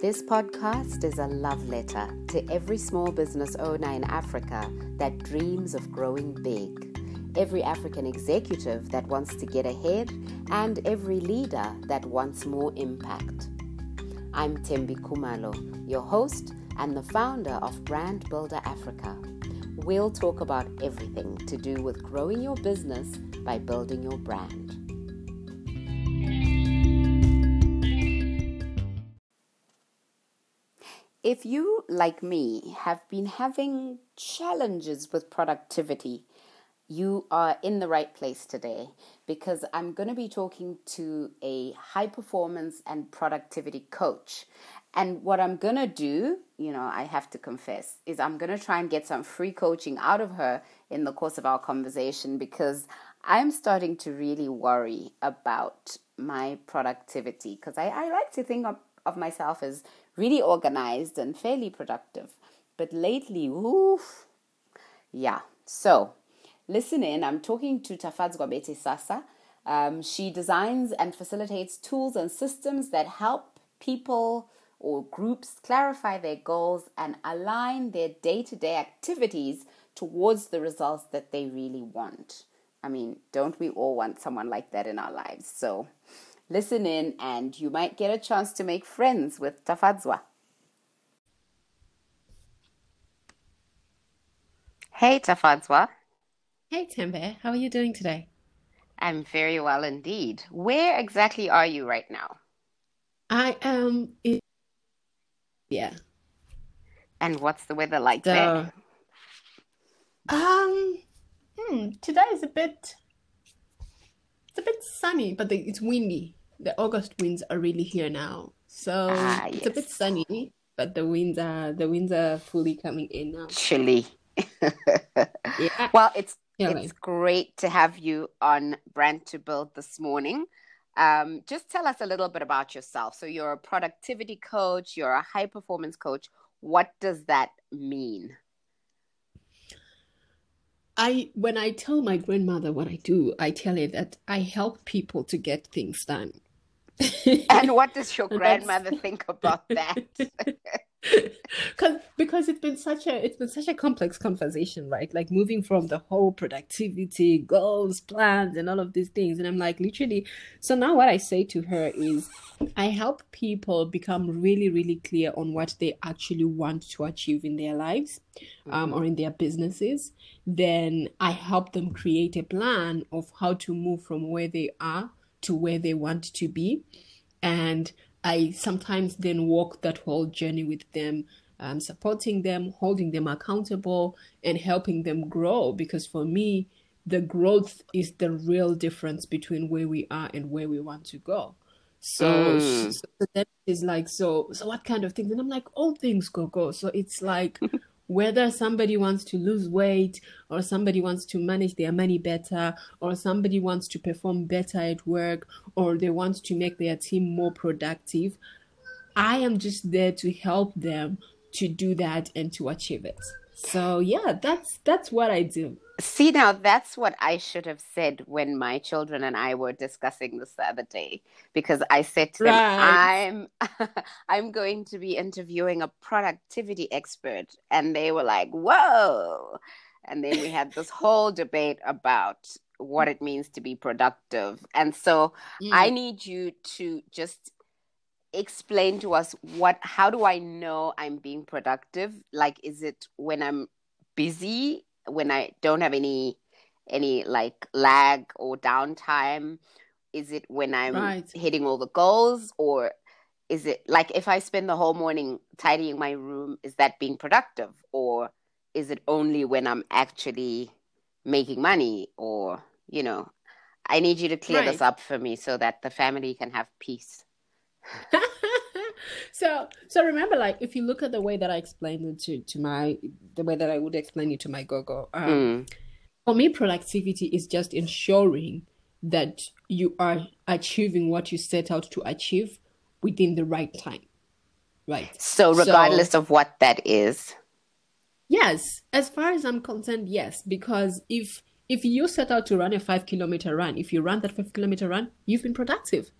This podcast is a love letter to every small business owner in Africa that dreams of growing big, every African executive that wants to get ahead, and every leader that wants more impact. I'm Tembi Kumalo, your host and the founder of Brand Builder Africa. We'll talk about everything to do with growing your business by building your brand. If you, like me, have been having challenges with productivity, you are in the right place today because I'm going to be talking to a high performance and productivity coach. And what I'm going to do, you know, I have to confess, is I'm going to try and get some free coaching out of her in the course of our conversation because I'm starting to really worry about my productivity because I, I like to think of, of myself as really organized and fairly productive. But lately, oof, yeah. So listen in. I'm talking to Tafadzwa Bete Sasa. Um, she designs and facilitates tools and systems that help people or groups clarify their goals and align their day to day activities towards the results that they really want. I mean, don't we all want someone like that in our lives? So listen in and you might get a chance to make friends with Tafadzwa. Hey, Tafadzwa. Hey, Tembi. How are you doing today? I'm very well indeed. Where exactly are you right now? I am in. Yeah. And what's the weather like So, there? um, hmm, today is a bit, it's a bit sunny, but the, it's windy. The August winds are really here now. So Ah, it's a bit sunny, but the winds are the winds are fully coming in now. Chilly. Yeah. Well, it's Yeah, it's like, great to have you on Brand Builder this morning. Um, just tell us a little bit about yourself. So you're a productivity coach, you're a high performance coach. What does that mean? I when I tell my grandmother what I do, I tell her that I help people to get things done. And what does your grandmother think about that? Cause, because it's been such a it's been such a complex conversation, right? Like moving from the whole productivity, goals, plans, and all of these things. And I'm like, literally, so now what I say to her is I help people become really, really clear on what they actually want to achieve in their lives, um, or in their businesses. Then I help them create a plan of how to move from where they are to where they want to be. And I sometimes then walk that whole journey with them, um, supporting them, holding them accountable, and helping them grow. Because for me, the growth is the real difference between where we are and where we want to go. So, Mm. so then it's like, so, so what kind of things? And I'm like, all things go go. So it's like whether somebody wants to lose weight or somebody wants to manage their money better or somebody wants to perform better at work or they want to make their team more productive i am just there to help them to do that and to achieve it. So yeah that's that's what i do See, now that's what I should have said when my children and I were discussing this the other day, because I said to them, I'm I'm going to be interviewing a productivity expert, and they were like, "Whoa!" And then we had this whole debate about what it means to be productive, and so I Mm. need you to just explain to us what how do I know I'm being productive? Like is it when I'm busy, when I don't have any any like lag or downtime? Is it when I'm right hitting all the goals or is it like if I spend the whole morning tidying my room, is that being productive? Or is it only when I'm actually making money? Or, you know, I need you to clear this up for me so that the family can have peace. so so remember like if you look at the way that i explained it to to my the way that i would explain it to my gogo um Mm, For me, productivity is just ensuring that you are achieving what you set out to achieve within the right time, right? So, So, regardless of what that is, yes, as far as I'm concerned, yes, because if if you set out to run a five kilometer run, if you run that five kilometer run, you've been productive.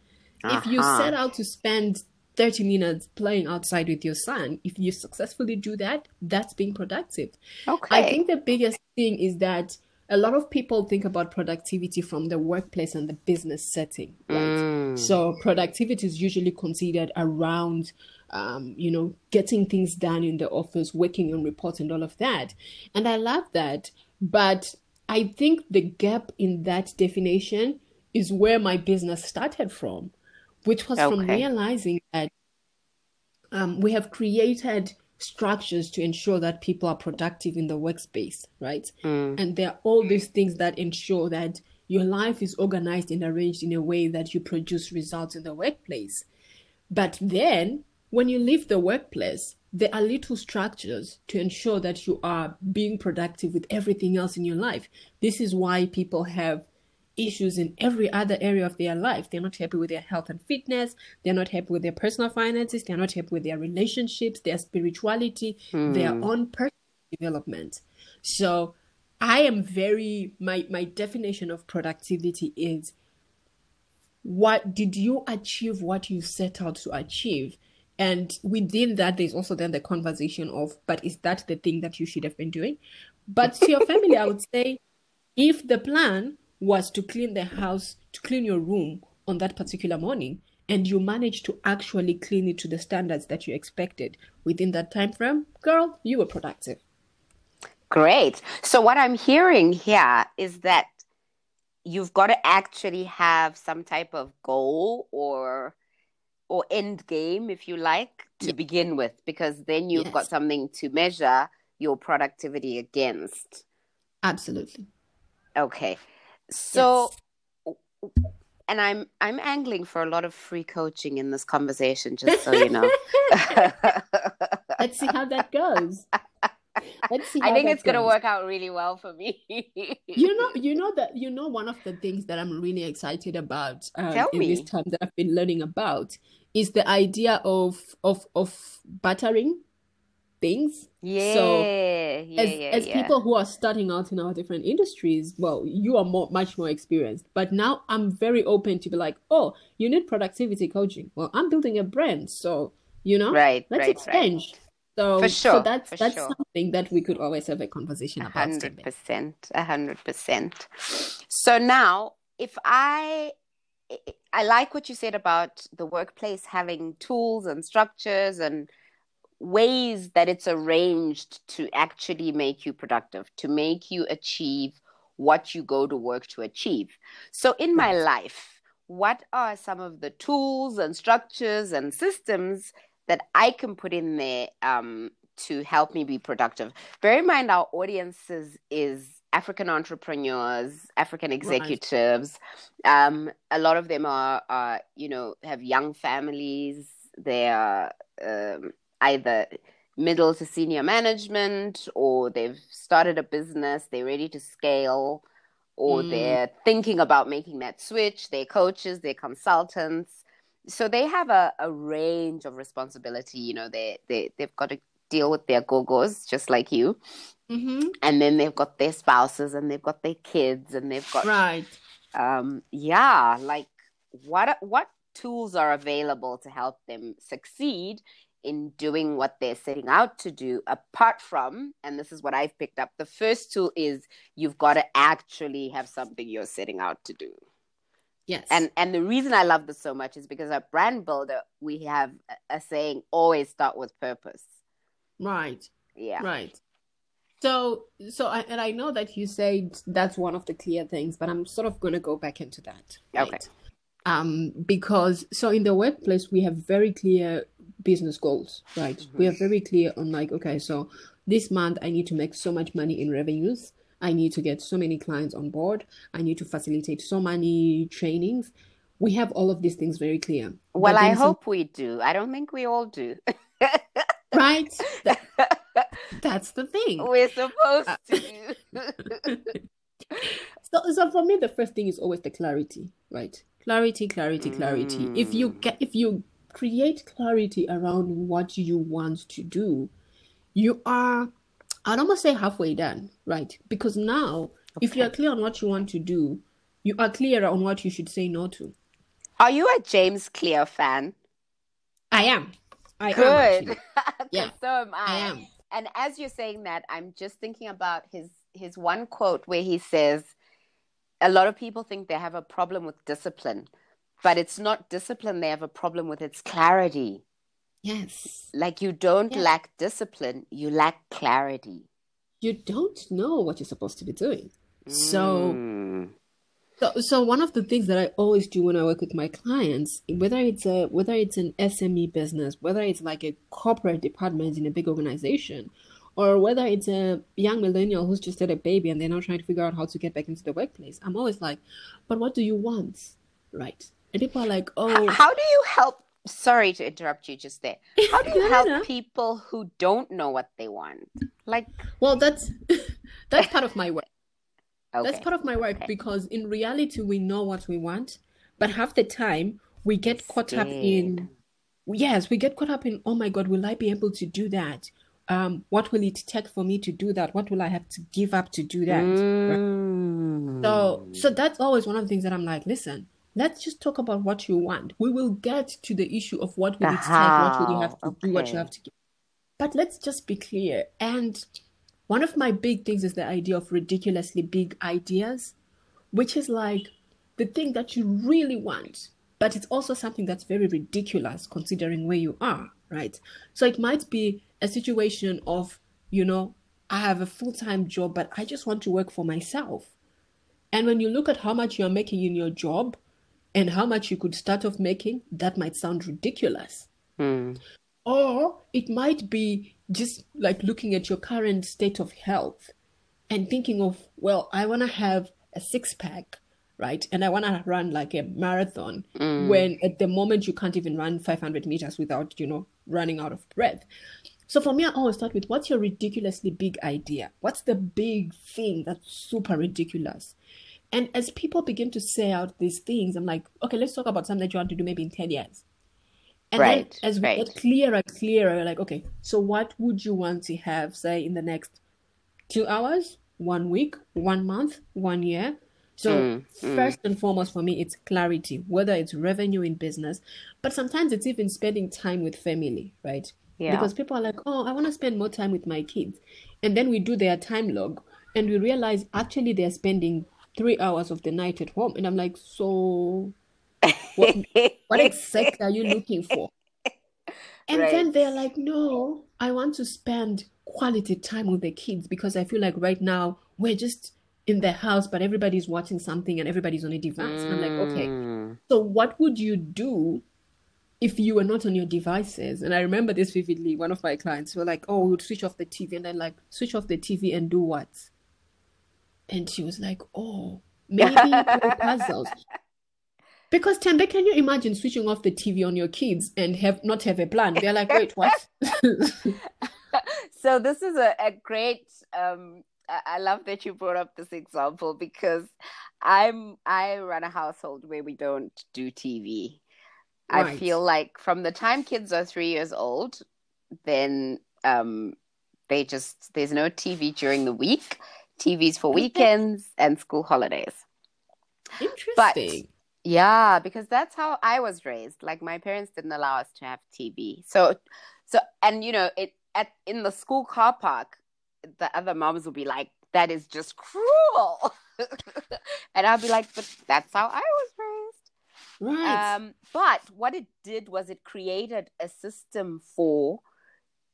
If you uh-huh. set out to spend 30 minutes playing outside with your son, if you successfully do that, that's being productive. Okay. I think the biggest thing is that a lot of people think about productivity from the workplace and the business setting, right? Mm. So productivity is usually considered around, um, you know, getting things done in the office, working on reports and all of that. And I love that. But I think the gap in that definition is where my business started from, which was from realizing that um, we have created structures to ensure that people are productive in the workspace, right? Mm. And there are all these things that ensure that your life is organized and arranged in a way that you produce results in the workplace. But then, when you leave the workplace, there are little structures to ensure that you are being productive with everything else in your life. This is why people have issues in every other area of their life. They're not happy with their health and fitness. They're not happy with their personal finances. They're not happy with their relationships, their spirituality, their hmm. own personal development. So I am very my my definition of productivity is what did you achieve what you set out to achieve? And within that, there's also then the conversation of, but is that the thing that you should have been doing? But to your family, I would say, if the plan was to clean the house, to clean your room on that particular morning, and you managed to actually clean it to the standards that you expected within that time frame, girl, you were productive. Great. So what I'm hearing here is that you've got to actually have some type of goal or or end game, if you like, to Yeah. begin with, because then you've got something to measure your productivity against. Absolutely. Okay. So and I'm I'm angling for a lot of free coaching in this conversation, just so you know. Let's see how that goes. Let's see. I think it's gonna work out really well for me. You know, you know that you know one of the things that I'm really excited about um, Tell in this time that I've been learning about is the idea of of of buttering things. Yeah, So yeah, as yeah, as yeah. people who are starting out in our different industries, well, you are more much more experienced. But now I'm very open to be like, oh, you need productivity coaching. Well, I'm building a brand, so you know, Right, let's right, right. exchange. So, For sure, so that's that's sure. something that we could always have a conversation A about. Hundred percent, a hundred percent. So now, if I, I like what you said about the workplace having tools and structures and ways that it's arranged to actually make you productive, to make you achieve what you go to work to achieve. So in my life, what are some of the tools and structures and systems that I can put in there um, to help me be productive? Bear in mind, our audiences is African entrepreneurs, African executives. Um, a lot of them are, are, you know, have young families. They are um, either middle to senior management, or they've started a business. They're ready to scale, or Mm. they're thinking about making that switch. They're coaches. They're consultants. So they have a, a range of responsibility. You know, they they they've got to deal with their go-go's just like you Mm-hmm. and then they've got their spouses and they've got their kids and they've got Right. um yeah like what what tools are available to help them succeed in doing what they're setting out to do apart from and this is what I've picked up the first tool is you've got to actually have something you're setting out to do Yes. and and the reason I love this so much is because at brand builder we have a, a saying always start with purpose right. yeah Right. So, so I, and I know that you said that's one of the clear things, but I'm sort of going to go back into that. Okay. Um, because so in the workplace we have very clear business goals, right? We are very clear on like, okay, so this month I need to make so much money in revenues. I need to get so many clients on board. I need to facilitate so many trainings. We have all of these things very clear. Well I then some- hope we do I don't think we all do right? That- that's the thing. We're supposed Uh, to. So, so for me, the first thing is always the clarity, right? Clarity, clarity, clarity. If you Mm. get, if you create clarity around what you want to do, you are, I'd almost say halfway done, right? Because now, if you are clear on what you want to do, you are clear on what you should say no to. Are you a James Clear fan? I am. I Good. am. Yeah. so am I. I am. And as you're saying that, I'm just thinking about his his one quote where he says, "A lot of people think they have a problem with discipline, but it's not discipline they have a problem with; it's clarity. Yes. Like you don't lack discipline, you lack clarity." You don't know what you're supposed to be doing. So Mm. So, so one of the things that I always do when I work with my clients, whether it's a whether it's an SME business, whether it's like a corporate department in a big organization, or whether it's a young millennial who's just had a baby and they're now trying to figure out how to get back into the workplace, I'm always like, but what do you want? Right? And people are like, oh, How do you help? Sorry to interrupt you just there. How do you help no. people who don't know what they want? Like, well, that's that's part of my work. That's part of my work okay. because in reality we know what we want, but half the time we get caught up in Yes, we get caught up in, oh my God, will I be able to do that? Um, what will it take for me to do that? What will I have to give up to do that? Right? Mm. So, so that's always one of the things that I'm like, listen, let's just talk about what you want. We will get to the issue of what will The it take, what will you have to do, what you uh-huh. have to give. But let's just be clear. And one of my big things is the idea of ridiculously big ideas, which is like the thing that you really want, but it's also something that's very ridiculous considering where you are, right? So it might be a situation of, you know, I have a full time job, but I just want to work for myself. And when you look at how much you're making in your job and how much you could start off making, that might sound ridiculous. Mm. Or it might be just like looking at your current state of health and thinking of, well, I want to have a six pack, right? And I want to run like a marathon when at the moment you can't even run 500 meters without, you know, running out of breath. So for me, I always start with what's your ridiculously big idea? What's the big thing that's super ridiculous? And as people begin to say out these things, I'm like, okay, let's talk about something that you want to do maybe in 10 years. And then as we right. get clearer, clearer, like, okay, so what would you want to have, say, in the next two hours, one week, one month, one year? So Mm, mm. first and foremost for me, it's clarity, whether it's revenue in business, but sometimes it's even spending time with family, right? Yeah. Because people are like, oh, I want to spend more time with my kids. And then we do their time log and we realize actually they're spending three hours of the night at home. And I'm like, so what, what exactly are you looking for? And then they're like, no, I want to spend quality time with the kids because I feel like right now we're just in the house, but everybody's watching something and everybody's on a device. And I'm like, okay, Mm. so what would you do if you were not on your devices? And I remember this vividly. One of my clients were like, oh, we would switch off the TV. And then like, switch off the TV and do what? And she was like, oh, maybe puzzles. Because Tembi, can you imagine switching off the TV on your kids and have not have a plan? They're like, wait, what? So this is a, a great um I love that you brought up this example because I'm I run a household where we don't do TV. I feel like from the time kids are three years old, then um they just there's no TV during the week. TV's for weekends and school holidays. Interesting. Yeah, because that's how I was raised. Like my parents didn't allow us to have TV. So so and you know, it at in the school car park, the other moms will be like, That is just cruel. and I'll be like, But that's how I was raised. Right. Um, but what it did was it created a system for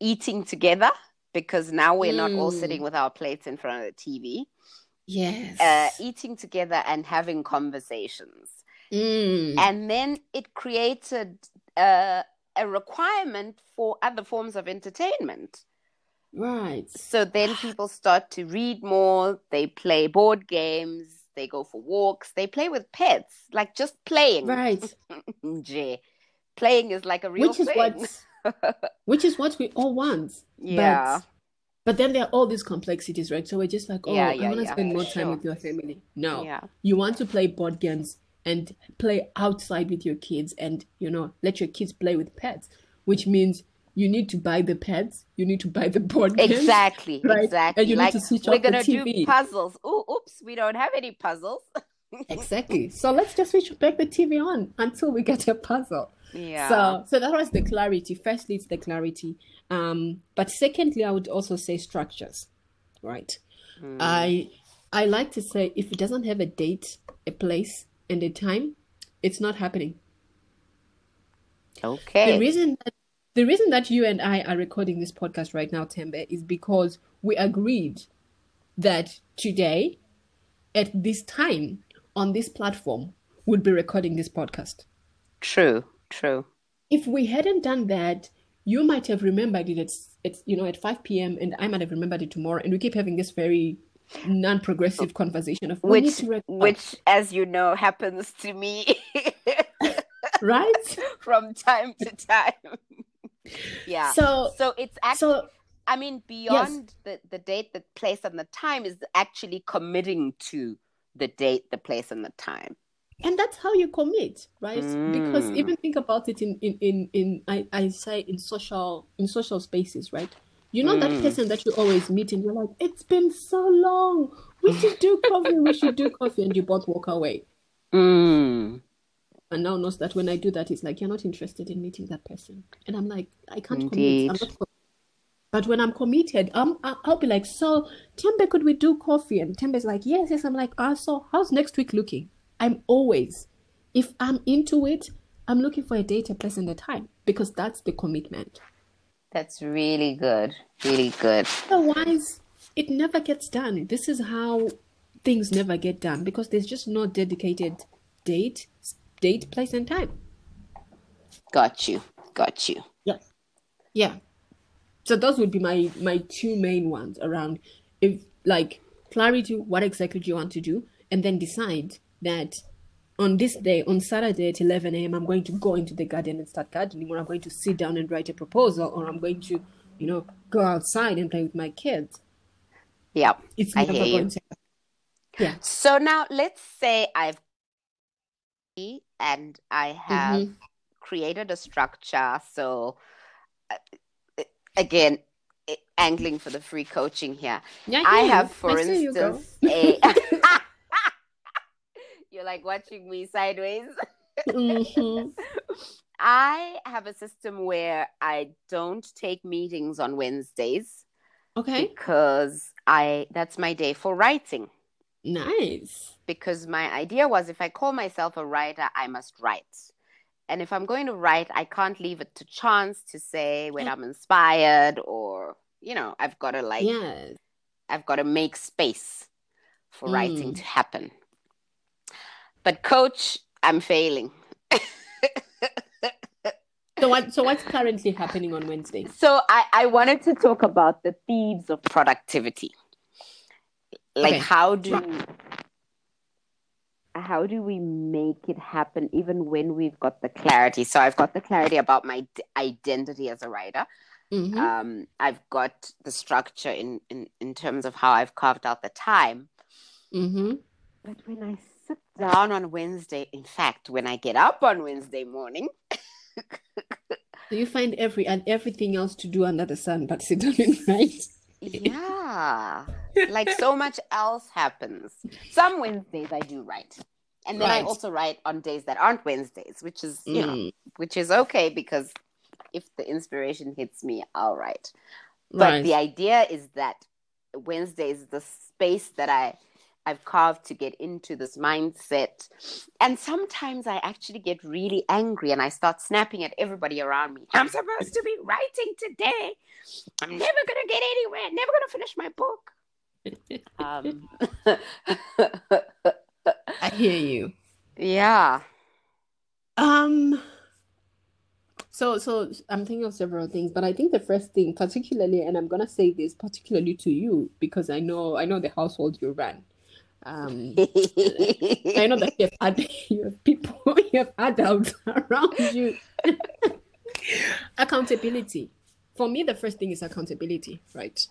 eating together because now we're not all Mm. sitting with our plates in front of the TV, yes. uh, eating together and having conversations. Mm. And then it created uh, a requirement for other forms of entertainment. Right. So then people start to read more, they play board games, they go for walks, they play with pets, like just playing. Right. Nje. Playing is like a real Which is thing. what which is what we all want. Yeah. But but then there are all these complexities, right? So we're just like, oh, Yeah, I yeah, want to yeah, spend more sure. time with your family. No. Yeah. You want to play board games and play outside with your kids and, you know, let your kids play with pets, which means you need to buy the pets, you need to buy the board games. Exactly, Right. exactly. And you need to switch we're off gonna do TV. puzzles. Ooh, oops, we don't have any puzzles. Exactly. So let's just switch back the TV on until we get a puzzle. Yeah. So so that was the clarity. Firstly, it's the clarity. Um, but secondly, I would also say structures. Right. Mm. I I like to say if it doesn't have a date, a place, and a time, it's not happening. Okay. The reason that the reason that you and I are recording this podcast right now, Tembi, is because we agreed that today, at this time, on this platform, we'll be recording this podcast. True. True. If we hadn't done that, you might have remembered it at, at you know at 5 p.m. and I might have remembered it tomorrow, and we keep having this very non-progressive oh, conversation of which which as you know happens to me right? from time to time. yeah. So So it's actually so I mean beyond the, the date, the place and the time is actually committing to the date, the place and the time. and that's how you commit right because Mm. even think about it in in in, in I, I say in social in social spaces right you know that Mm. person that you always meet and you're like it's been so long we should do coffee we should do coffee and you both walk away Mm. and now knows that when I do that it's like you're not interested in meeting that person and I'm like I can't Indeed. commit I'm not but when I'm committed, um, I'll be like, so Tembi, could we do coffee? And Tembi's like, yes, yes. I'm like, ah, so how's next week looking? I'm always, if I'm into it, I'm looking for a date, a place, and a time because that's the commitment. That's really good. Really good. Otherwise, it never gets done. This is how things never get done because there's just no dedicated date, date, place, and time. Got you. Got you. Yeah. Yeah. So those would be my my two main ones around if like clarity what exactly do you want to do and then decide that on this day on Saturday at 11 a.m. I'm going to go into the garden and start gardening or I'm going to sit down and write a proposal or I'm going to you know go outside and play with my kids. Yeah. It's I hear you. to Yeah. So now let's say I've and I have Mhm. created a structure. So uh, again, angling for the free coaching here. Yeah, I hear have, for I see you, instance, a. You're like watching me sideways. Mhm. I have a system where I don't take meetings on Wednesdays Okay. because I that's my day for writing. Nice. Because my idea was if I call myself a writer, I must write. And if I'm going to write, I can't leave it to chance to say when I'm inspired or, you know, I've got to like. I've got to make space for writing Mm. to happen. But coach, I'm failing. So what so what's currently happening on Wednesday? So I, I wanted to talk about the thieves of productivity. Like Okay. how do. How do we make it happen even when we've got the clarity? So I've got the clarity about my d- identity as a writer. Mhm. Um, I've got the structure in, in in terms of how I've carved out the time. Mhm. But when I sit down on Wednesday, in fact, when I get up on Wednesday morning, So you find every and everything else to do under the sun, but sit down and write. yeah, like so much else happens. Some Wednesdays I do write. And then I also write on days that aren't Wednesdays, which is, you know, Mm, which is okay because if the inspiration hits me, I'll write. But right. the idea is that Wednesday is the space that I I've carved to get into this mindset. And sometimes I actually get really angry and I start snapping at everybody around me. I'm supposed to be writing today. I'm never gonna get anywhere, never gonna finish my book. Um, I hear you. yeah. Um. So, so I'm thinking of several things, but I think the first thing, particularly, and I'm gonna say this particularly to you because I know I know the household you run. Um, I know that you have ad- you have people, you have adults around you. accountability. For me, the first thing is accountability, right?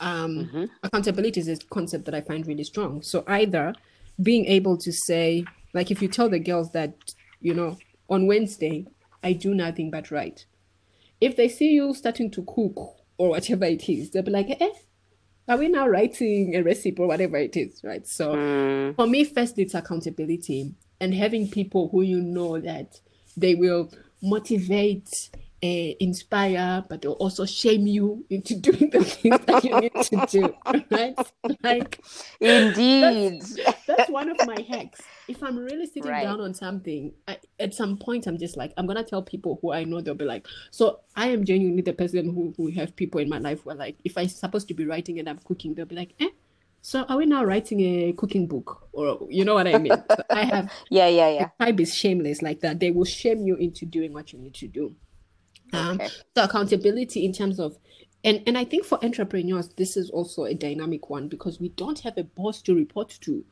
Um, Mhm. accountability is a concept that I find really strong. So either being able to say, like, if you tell the girls that, you know, on Wednesday I do nothing but write. If they see you starting to cook or whatever it is, they'll be like, eh, are we now writing a recipe or whatever it is, right? So Mm, for me, first it's accountability and having people who you know that they will motivate, inspire, but they'll also shame you into doing the things that you need to do, right? Like, Indeed. That's, that's one of my hacks. If I'm really sitting Right. down on something, I, at some point, I'm just like, I'm gonna tell people who I know. They'll be like, so I am genuinely the person who who have people in my life where like, if I'm supposed to be writing and I'm cooking, they'll be like, eh. So are we now writing a cooking book, or you know what I mean? So I have yeah, yeah, yeah. tribe is shameless like that. They will shame you into doing what you need to do. Um, Okay. so accountability in terms of, and and I think for entrepreneurs this is also a dynamic one because we don't have a boss to report to.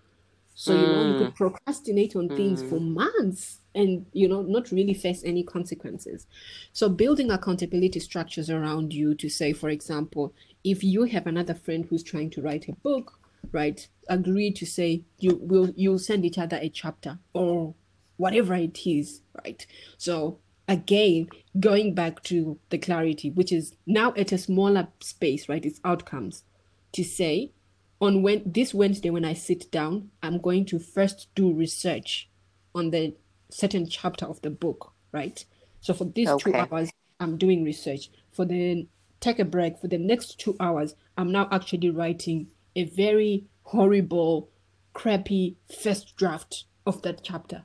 So you know you could procrastinate on things for months and you know not really face any consequences. So building accountability structures around you to say, for example, if you have another friend who's trying to write a book, right? Agree to say you will you'll send each other a chapter or whatever it is, right? So again, going back to the clarity, which is now at a smaller space, right? It's outcomes to say on when this Wednesday when I sit down, I'm going to first do research on the certain chapter of the book, right? So for these two hours, I'm doing research. For the take a break for the next two hours, I'm now actually writing a very horrible, crappy first draft of that chapter.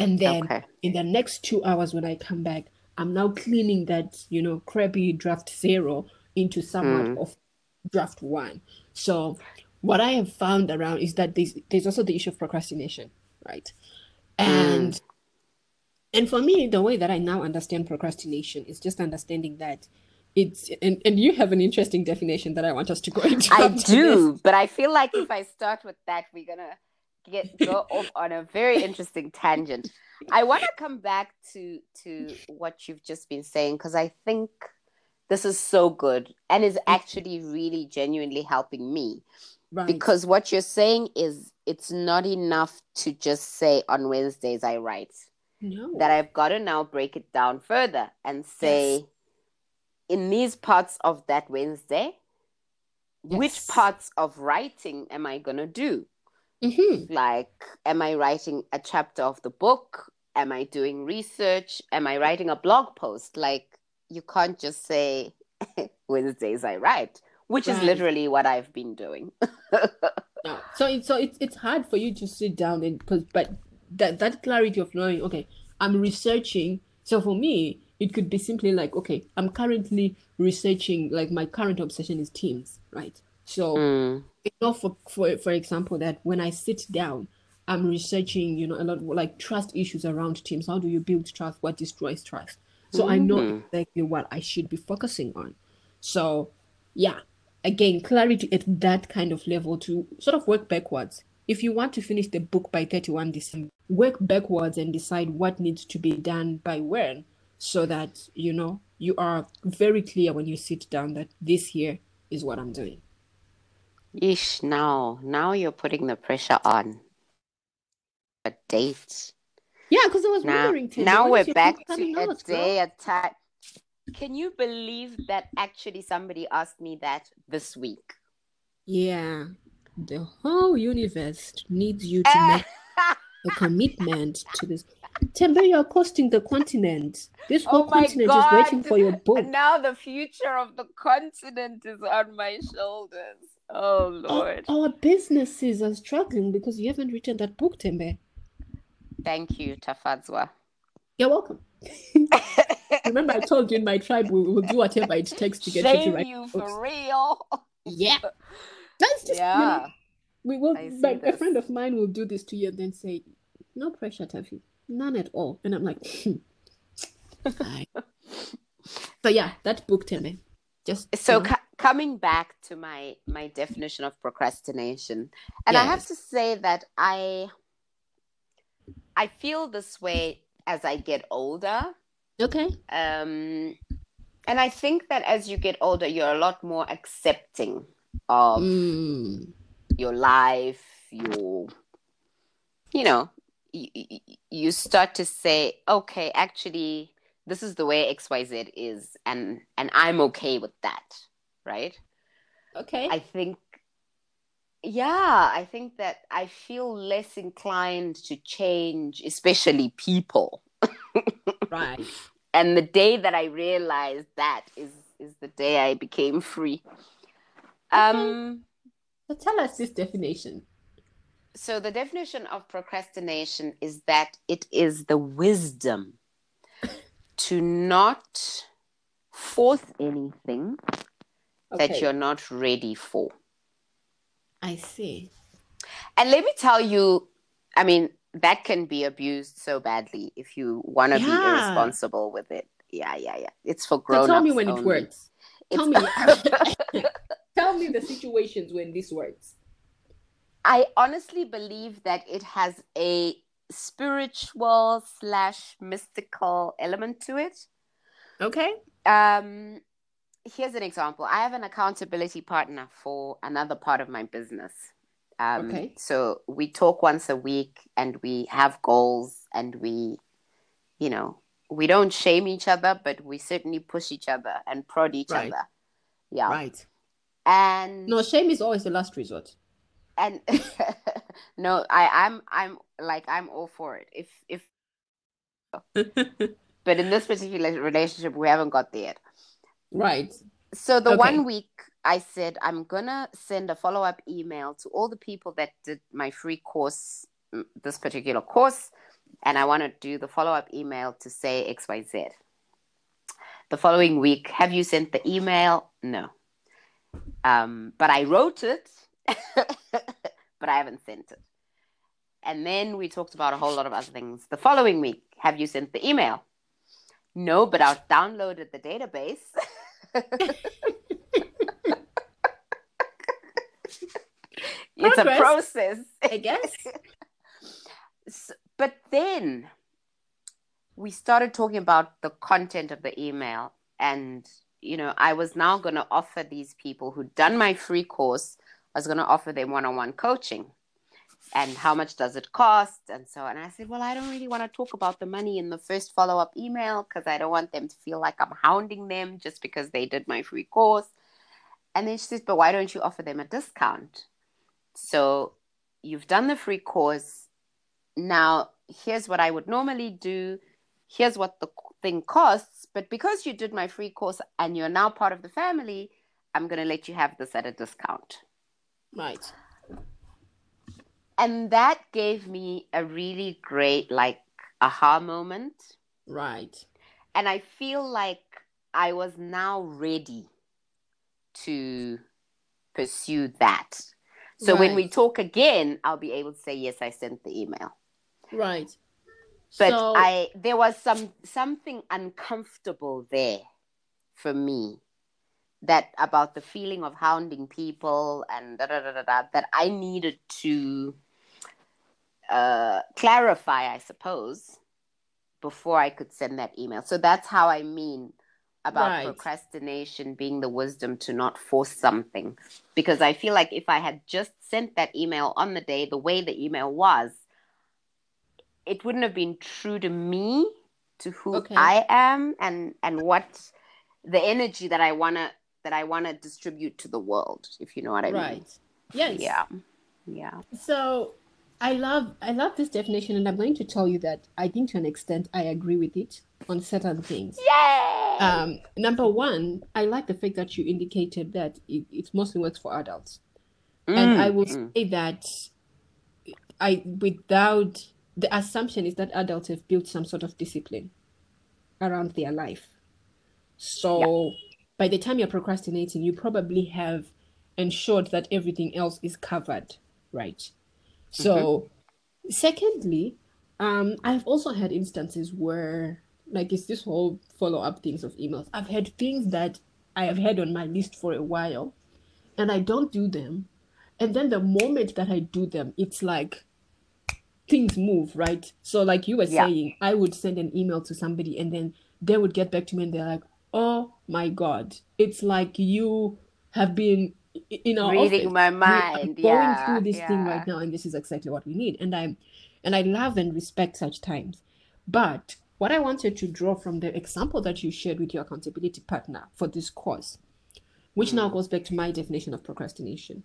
And then Okay. in the next two hours when I come back, I'm now cleaning that, you know, crappy draft zero into somewhat hmm. of draft one. So what I have found around is that there's there's also the issue of procrastination, right? Hmm. And and for me, the way that I now understand procrastination is just understanding that it's and, and you have an interesting definition that I want us to go into. I after this. do, but I feel like if I start with that, we're gonna get go off on a very interesting tangent. I want to come back to to what you've just been saying because I think this is so good and is actually really genuinely helping me Right. because what you're saying is it's not enough to just say on Wednesdays I write no. that I've got to now break it down further and say, Yes. in these parts of that Wednesday, which parts of writing am I going to do? Mhm. Like, am I writing a chapter of the book? Am I doing research? Am I writing a blog post? Like, you can't just say, Wednesdays I write, which is literally what I've been doing. No. So it's so it's it's hard for you to sit down and because but that that clarity of knowing okay I'm researching so for me it could be simply like okay I'm currently researching like my current obsession is teams right so Mm. you know for for for example that when I sit down I'm researching you know a lot of like trust issues around teams. How do you build trust? What destroys trust? So I know Mhm. exactly what I should be focusing on. So yeah. Again clarity at that kind of level to sort of work backwards. If you want to finish the book by 31 December work backwards and decide what needs to be done by when so that you know you are very clear when you sit down that this here is what I'm doing Yeesh, now, now you're putting the pressure on. A date. Yeah, because I was Now, wondering, Tim, now we're back to a out, girl? day time. Can you believe that actually somebody asked me that this week? Yeah, the whole universe needs you to make a commitment to this. Tembi, you're costing the continent. This oh whole my continent is waiting for your book. And now the future of the continent is on my shoulders. Oh Lord. our businesses are struggling because you haven't written that book, Tembi. Thank you, Tafadzwa. You're welcome. Remember, I told you in my tribe we will do whatever it takes to get you to Shame write you books. for real. Yeah, that's just you know. Yeah. We will. See My, a friend of mine will do this to you and then say, "No pressure, Taffy, none at all." And I'm like, hmm. "Aye." so yeah, that book, Tembi. Just so you know, co- coming back to my my definition of procrastination. And i have to say that i i feel this way as i get older. Okay. um and i think that as you get older you're a lot more accepting of Mm, your life your you know you, you start to say okay actually this is the way xyz is and and i'm okay with that right okay. I think, yeah, I think that I feel less inclined to change, especially people. right. and the day that I realized that is is the day I became free. Um, so tell us this definition. So the definition of procrastination is that it is the wisdom to not force anything okay. that you're not ready for. I see. And let me tell you, I mean, that can be abused so badly if you want to yeah. be irresponsible with it. Yeah, yeah, yeah. It's for grown-ups. So tell me when only. it works. Tell me. tell me the situations when this works. I honestly believe that it has a spiritual slash mystical element to it. Okay. Um, here's an example. I have an accountability partner for another part of my business. Um, okay. So we talk once a week and we have goals and we, you know, we don't shame each other, but we certainly push each other and prod each right. other. Yeah. Right. And no, shame is always the last resort. And no, I, I'm I'm like I'm all for it. If if but in this particular relationship we haven't got there yet. Right. So the okay. one week I said I'm gonna send a follow up email to all the people that did my free course, this particular course, and I want to do the follow up email to say X Y Z. The following week, have you sent the email? No. Um, but I wrote it, but I haven't sent it. And then we talked about a whole lot of other things. The following week, have you sent the email? No, but I've downloaded the database. it's a process. I guess. so, but then we started talking about the content of the email. And, you know, I was now going to offer these people who'd done my free course, I was going to offer them one on one coaching and how much does it cost? And so and i said well i don't really want to talk about the money in the first follow-up email because i don't want them to feel like i'm hounding them just because they did my free course. And then she says but why don't you offer them a discount? So you've done the free course. Now here's what i would normally do. Here's what the thing costs but because you did my free course and you're now part of the family i'm going to let you have this at a discount. Right and that gave me a really great like aha moment. Right. And i feel like i was now ready to pursue that. So right. when we talk again i'll be able to say yes i sent the email. Right. But so... i there was some something uncomfortable there for me that about the feeling of hounding people and da, da, da, da, da, that i needed to uh, clarify, I suppose, before I could send that email. So that's how I mean about right. procrastination being the wisdom to not force something. Because I feel like if I had just sent that email on the day, the way the email was, it wouldn't have been true to me, to who okay. I am, and and what the energy that I wanna that I wanna distribute to the world. If you know what I right. mean. Right. Yes. Yeah. Yeah. So I love I love this definition, and I'm going to tell you that I think to an extent I agree with it on certain things. Yay! Um, number one, I like the fact that you indicated that it, it mostly works for adults, mm, and I will mm. say that I without the assumption is that adults have built some sort of discipline around their life. So yeah. by the time you're procrastinating, you probably have ensured that everything else is covered, right? So, mm-hmm. secondly, um, I've also had instances where, like, it's this whole follow up things of emails. I've had things that I have had on my list for a while, and I don't do them. And then the moment that I do them, it's like things move, right? So, like you were yeah. saying, I would send an email to somebody, and then they would get back to me, and they're like, "Oh my god, it's like you have been in our reading office, my mind going yeah, through this yeah. thing right now and this is exactly what we need and i and i love and respect such times but what i wanted to draw from the example that you shared with your accountability partner for this course which mm. now goes back to my definition of procrastination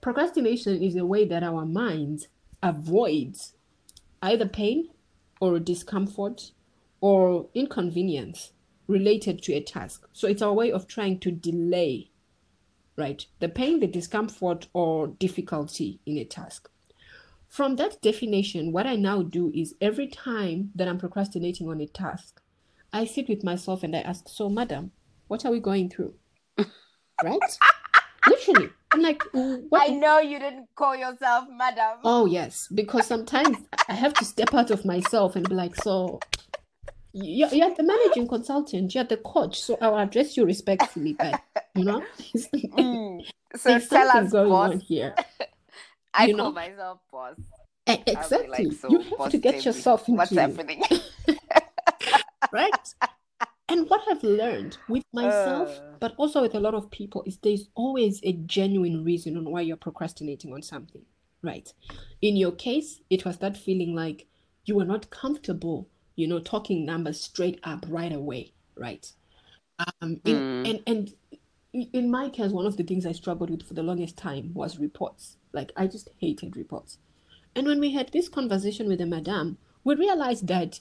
procrastination is a way that our mind avoids either pain or discomfort or inconvenience related to a task. So it's our way of trying to delay, right? The pain, the discomfort, or difficulty in a task. From that definition, what I now do is every time that I'm procrastinating on a task, I sit with myself and I ask, So, madam, what are we going through? right? Literally. I'm like, what? I know you didn't call yourself madam. Oh, yes. Because sometimes I have to step out of myself and be like, So, you're, you're the managing consultant, you're the coach, so I'll address you respectfully, but you know, mm. so tell us, going boss. on here. I you call know? myself boss. Exactly. Like, so you have to get yourself into what's happening. right? And what I've learned with myself, uh... but also with a lot of people, is there's always a genuine reason on why you're procrastinating on something, right? In your case, it was that feeling like you were not comfortable, you know, talking numbers straight up right away, right? Um, in, mm. and and in my case, one of the things I struggled with for the longest time was reports. Like I just hated reports. And when we had this conversation with the madam, we realized that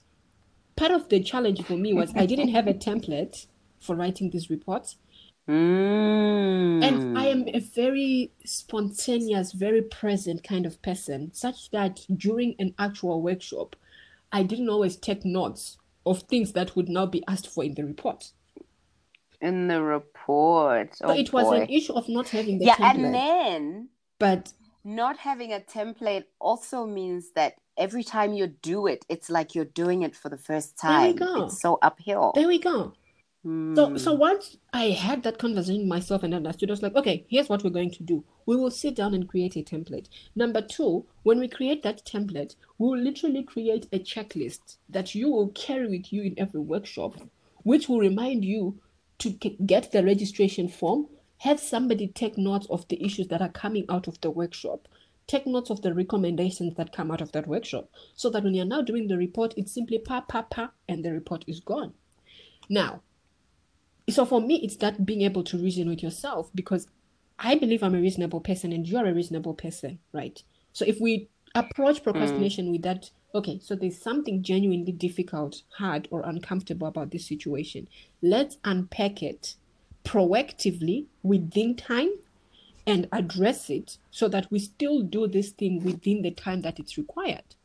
part of the challenge for me was I didn't have a template for writing these reports. Mm. And I am a very spontaneous, very present kind of person, such that during an actual workshop, I didn't always take notes of things that would now be asked for in the report. In the report. Oh, so it was an issue of not having the yeah, template. and then but not having a template also means that every time you do it, it's like you're doing it for the first time. There we go. It's so uphill. There we go. Mm. So, so once I had that conversation myself and understood, I was like, okay, here's what we're going to do. We will sit down and create a template. Number two, when we create that template, we will literally create a checklist that you will carry with you in every workshop, which will remind you to get the registration form, have somebody take notes of the issues that are coming out of the workshop, take notes of the recommendations that come out of that workshop so that when you're now doing the report, it's simply pa, pa, pa, and the report is gone. Now, so for me, it's that being able to reason with yourself because I believe I'm a reasonable person and you're a reasonable person, right? So if we approach mm. procrastination mm. with that, okay, so there's something genuinely difficult, hard, or uncomfortable about this situation, let's unpack it proactively within time and address it so that we still do this thing within the time that it's required.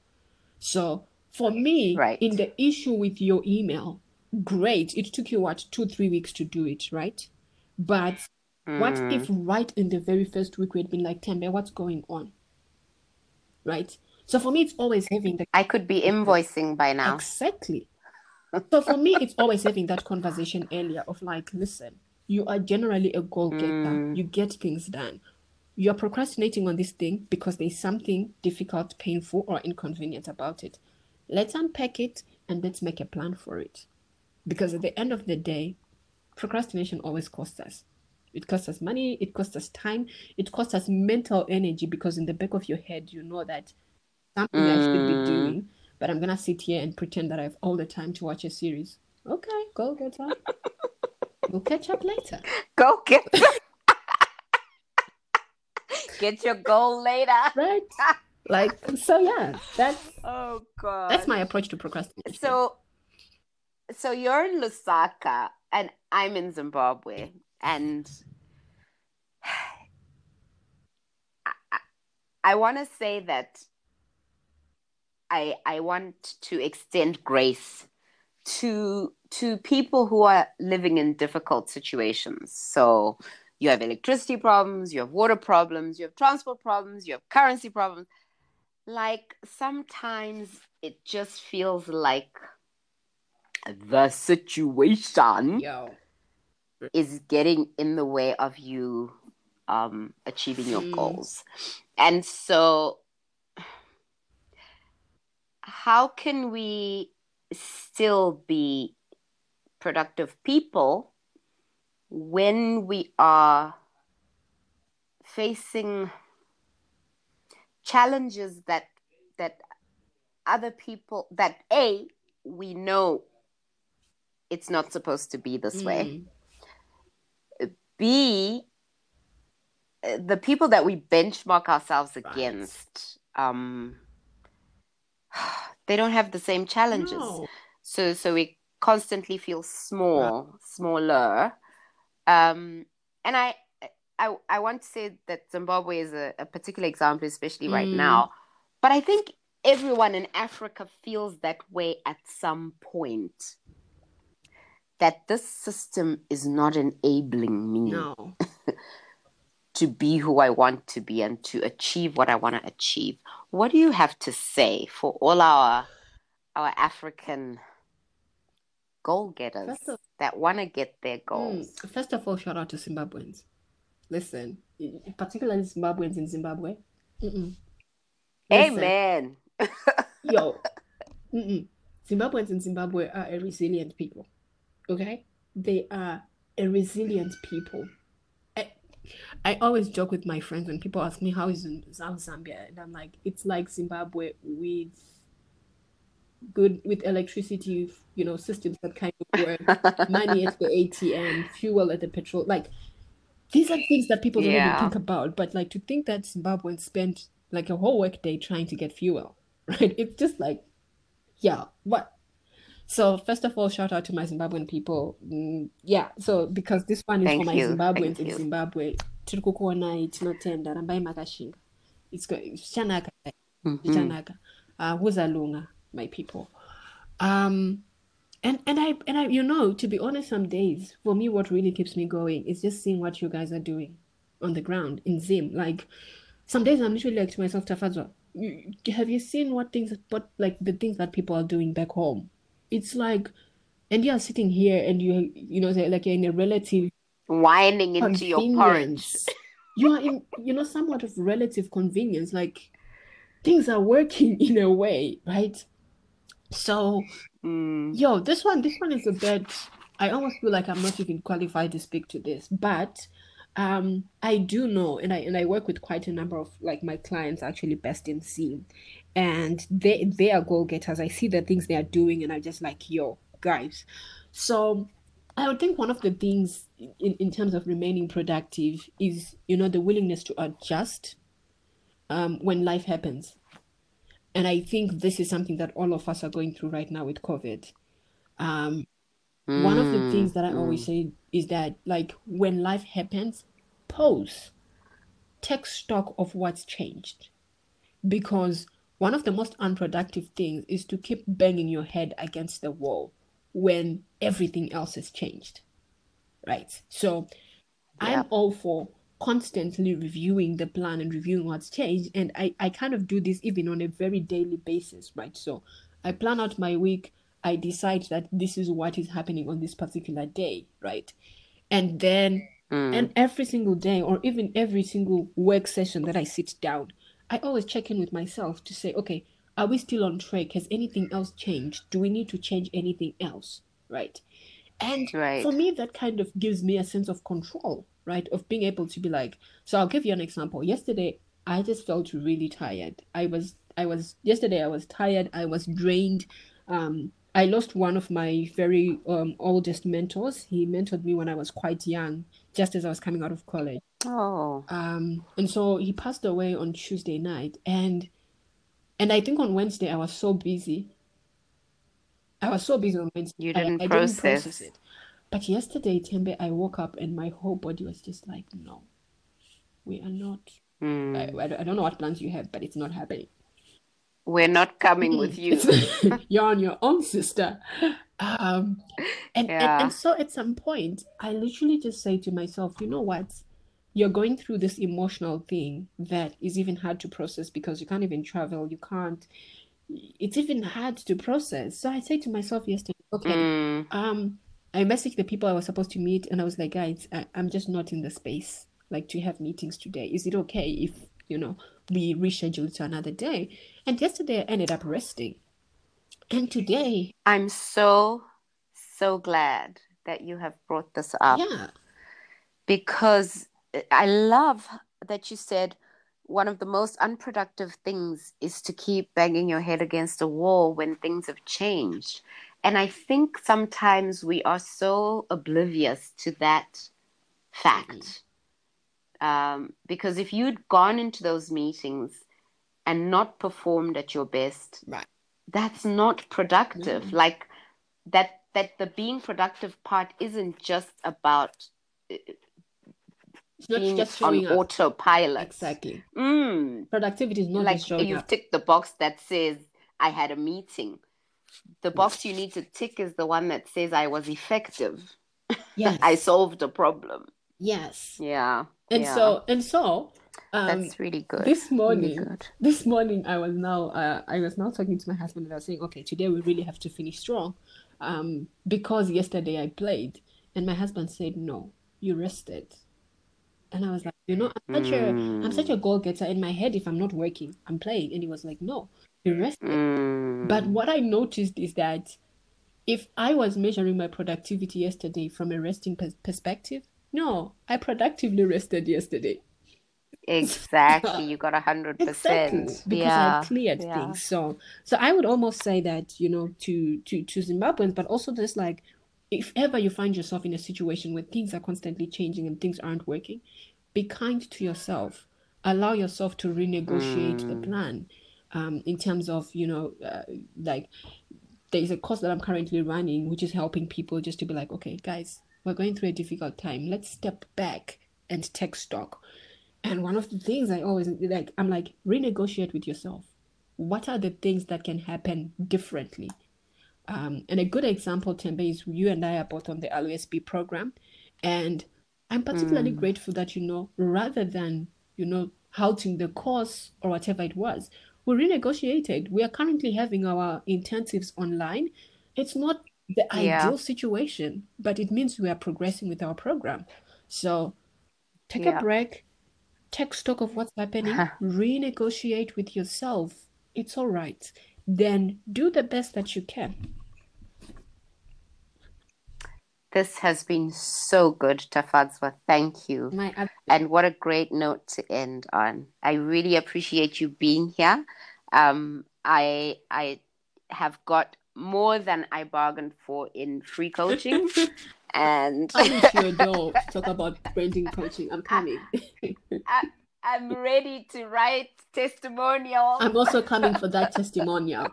So for me, right. in the issue with your email, great. It took you what two, three weeks to do it, right? But mm. what if right in the very first week we had been like, Tembi, what's going on? Right? So for me, it's always having the I could be invoicing by now. Exactly. so for me, it's always having that conversation earlier of like, listen, you are generally a goal getter. Mm. You get things done. You're procrastinating on this thing because there's something difficult, painful, or inconvenient about it. Let's unpack it and let's make a plan for it. Because at the end of the day, procrastination always costs us. It costs us money, it costs us time, it costs us mental energy because in the back of your head, you know that something mm. I should be mm. doing, but I'm going to sit here and pretend that I have all the time to watch a series. Okay, go get some. We'll catch up later. Go get get your goal later. Right. Like so yeah, that's oh god. That's my approach to procrastination. So so you're in Lusaka and I'm in Zimbabwe and I, I, I want to say that I I want to extend grace to to people who are living in difficult situations. So you have electricity problems, you have water problems, you have transport problems, you have currency problems. Like sometimes it just feels like the situation Yo. is getting in the way of you um, achieving your mm. goals. And so, how can we still be productive people when we are facing challenges that that other people that a we know it's not supposed to be this mm. way b the people that we benchmark ourselves right. against um they don't have the same challenges no. So so we constantly feel small, smaller. Um, and I I I want to say that Zimbabwe is a, a particular example, especially right Mm. now. But I think everyone in Africa feels that way at some point. That this system is not enabling me No. to be who I want to be and to achieve what I want to achieve. What do you have to say for all our our African goal getters of- that want to get their goals? Hmm, first of all, shout out to Zimbabweans. Listen, particularly Zimbabweans in Zimbabwe. Mm-mm. Amen. yo, mm-mm. Zimbabweans in Zimbabwe are a resilient people. Okay, they are a resilient people. I, I always joke with my friends when people ask me how is is Zambia, and I'm like, it's like Zimbabwe with good with electricity, you know, systems that kind of work, money at the ATM, fuel at the petrol. Like these are things that people don't even think about. But like to think that Zimbabweans spent like a whole work day trying to get fuel, right? It's just like, yeah, what? So first of all, shout out to my Zimbabwean people. Mm, yeah, so because this one is Thank for my you, Zimbabweans thank in you. Zimbabwe. Tiri kukuonai tinotenda rambai makashinga. It's go- zichanaka Mhm. zichanaka. Uh, huzalunga, my people. Um, and and I and I you know to be honest, some days for me, what really keeps me going is just seeing what you guys are doing on the ground in Zim. Like some days I'm literally like to myself, Tafadzwa, you- have you seen what things, what like the things that people are doing back home? It's like, and you're sitting here and you you know like you're in a relative Whining into your convenience. You are in, you know, somewhat of relative convenience. Like things are working in a way, right? So, Mm. yo, this one, this one is a bit. I almost feel like I'm not even qualified to speak to this, but um, I do know, and I and I work with quite a number of like my clients actually best in scene, and they they are goal getters. I see the things they are doing, and I'm just like, yo, guys. So I would think one of the things in, in terms of remaining productive is, you know, the willingness to adjust um, when life happens. And I think this is something that all of us are going through right now with COVID. Um, one of the Mm, things that I always say is that, like, when life happens, pause, take stock of what's changed. Because one of the most unproductive things is to keep banging your head against the wall when everything else has changed. Right? So I'm all for constantly reviewing the plan and reviewing what's changed. And I, I kind of do this even on a very daily basis, right? So I plan out my week. I decide that this is what is happening on this particular day, right? And then, mm. and every single day, or even every single work session that I sit down, I always check in with myself to say, okay, are we still on track? Has anything else changed? Do we need to change anything else, right? And Right. for me, that kind of gives me a sense of control, right? Of being able to be like, so I'll give you an example. Yesterday, I just felt really tired. I was, I was, yesterday, I was tired. I was drained. Um, I lost one of my very um, oldest mentors. He mentored me when I was quite young, just as I was coming out of college. Oh. Um, and so he passed away on Tuesday night, and and I think on Wednesday I was so busy. I was so busy on Wednesday. You I, didn't I process. didn't process it. But yesterday, Tembi, I woke up and my whole body was just like, no, we are not. Mm. I, I I don't know what plans you have, but it's not happening. We're not coming with you. You're on your own, sister. Um, and, and and so at some point, I literally just say to myself, you know what? You're going through this emotional thing that is even hard to process because you can't even travel. You can't. It's even hard to process. So I say to myself yesterday, okay, Mm. um, I messaged the people I was supposed to meet, and I was like, guys, I, I'm just not in the space like to have meetings today. Is it okay if you know we reschedule to another day? And yesterday I ended up resting, and today, I'm so, so glad that you have brought this up yeah, because I love that you said one of the most unproductive things is to keep banging your head against a wall when things have changed. And I think sometimes we are so oblivious to that fact. Mm-hmm. Um, because if you'd gone into those meetings and not performed at your best, right, that's not productive. Mhm. Like that that the being productive part isn't just about uh, It's not being just on up. autopilot. Exactly. Mm. Productivity is not Like just—you've up. ticked the box that says I had a meeting. The box you need to tick is the one that says I was effective. Yes. I solved a problem. yes. Yeah. And yeah. so and so um that's really good. this really morning good. this morning I was now uh, I was now talking to my husband and I was saying, okay, today we really have to finish strong. Um, because yesterday I played and my husband said, No, you rested. And I was like, you know, I'm such a I'm such a goal getter in my head. If I'm not working, I'm playing. And he was like, No, you rested. Mm. But what I noticed is that if I was measuring my productivity yesterday from a resting pers- perspective, no, I productively rested yesterday. Exactly. You got a hundred percent. because Yeah. I cleared yeah. things. So, so I would almost say that, you know, to to to Zimbabweans, but also just like if ever you find yourself in a situation where things are constantly changing and things aren't working, be kind to yourself. Allow yourself to renegotiate the Mm. plan. Um, in terms of, you know, uh, like there's a course that I'm currently running, which is helping people just to be like, okay, guys, we're going through a difficult time. Let's step back and take stock. And one of the things I always like, I'm like, renegotiate with yourself. What are the things that can happen differently? Um, and a good example, Tembi, is you and I are both on the LUSB program. And I'm particularly grateful that, you know, rather than, you know, halting the course or whatever it was, we renegotiated. We are currently having our intensives online. It's not the Yeah. ideal situation, but it means we are progressing with our program. So take Yeah. a break, take stock of what's happening, renegotiate with yourself. It's all right. Then do the best that you can. This has been so good, Tafadzwa. Thank you. And what a great note to end on. I really appreciate you being here. Um, I I have got more than I bargained for in free coaching, and to your door to talk about branding coaching. I'm coming. I, I'm ready to write testimonials. I'm also coming for that testimonial.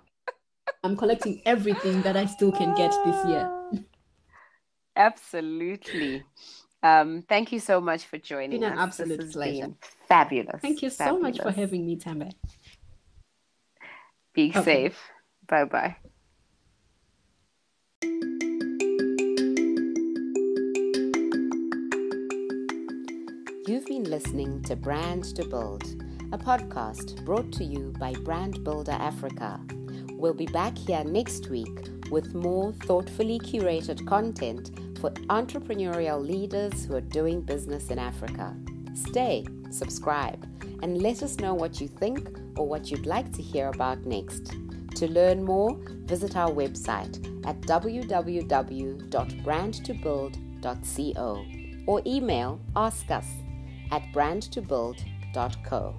I'm collecting everything that I still can get this year. Absolutely. Um, thank you so much for joining Been an us. This absolute has pleasure. fabulous. Thank you so much for having me, Tembi. Be Okay. safe. Bye bye. You've been listening to Brand to Build, a podcast brought to you by Brand Builder Africa. We'll be back here next week with more thoughtfully curated content for entrepreneurial leaders who are doing business in Africa. Stay, subscribe, and let us know what you think or what you'd like to hear about next. To learn more, visit our website at www.brandtobuild.co or email ask us at brandtobuild.co.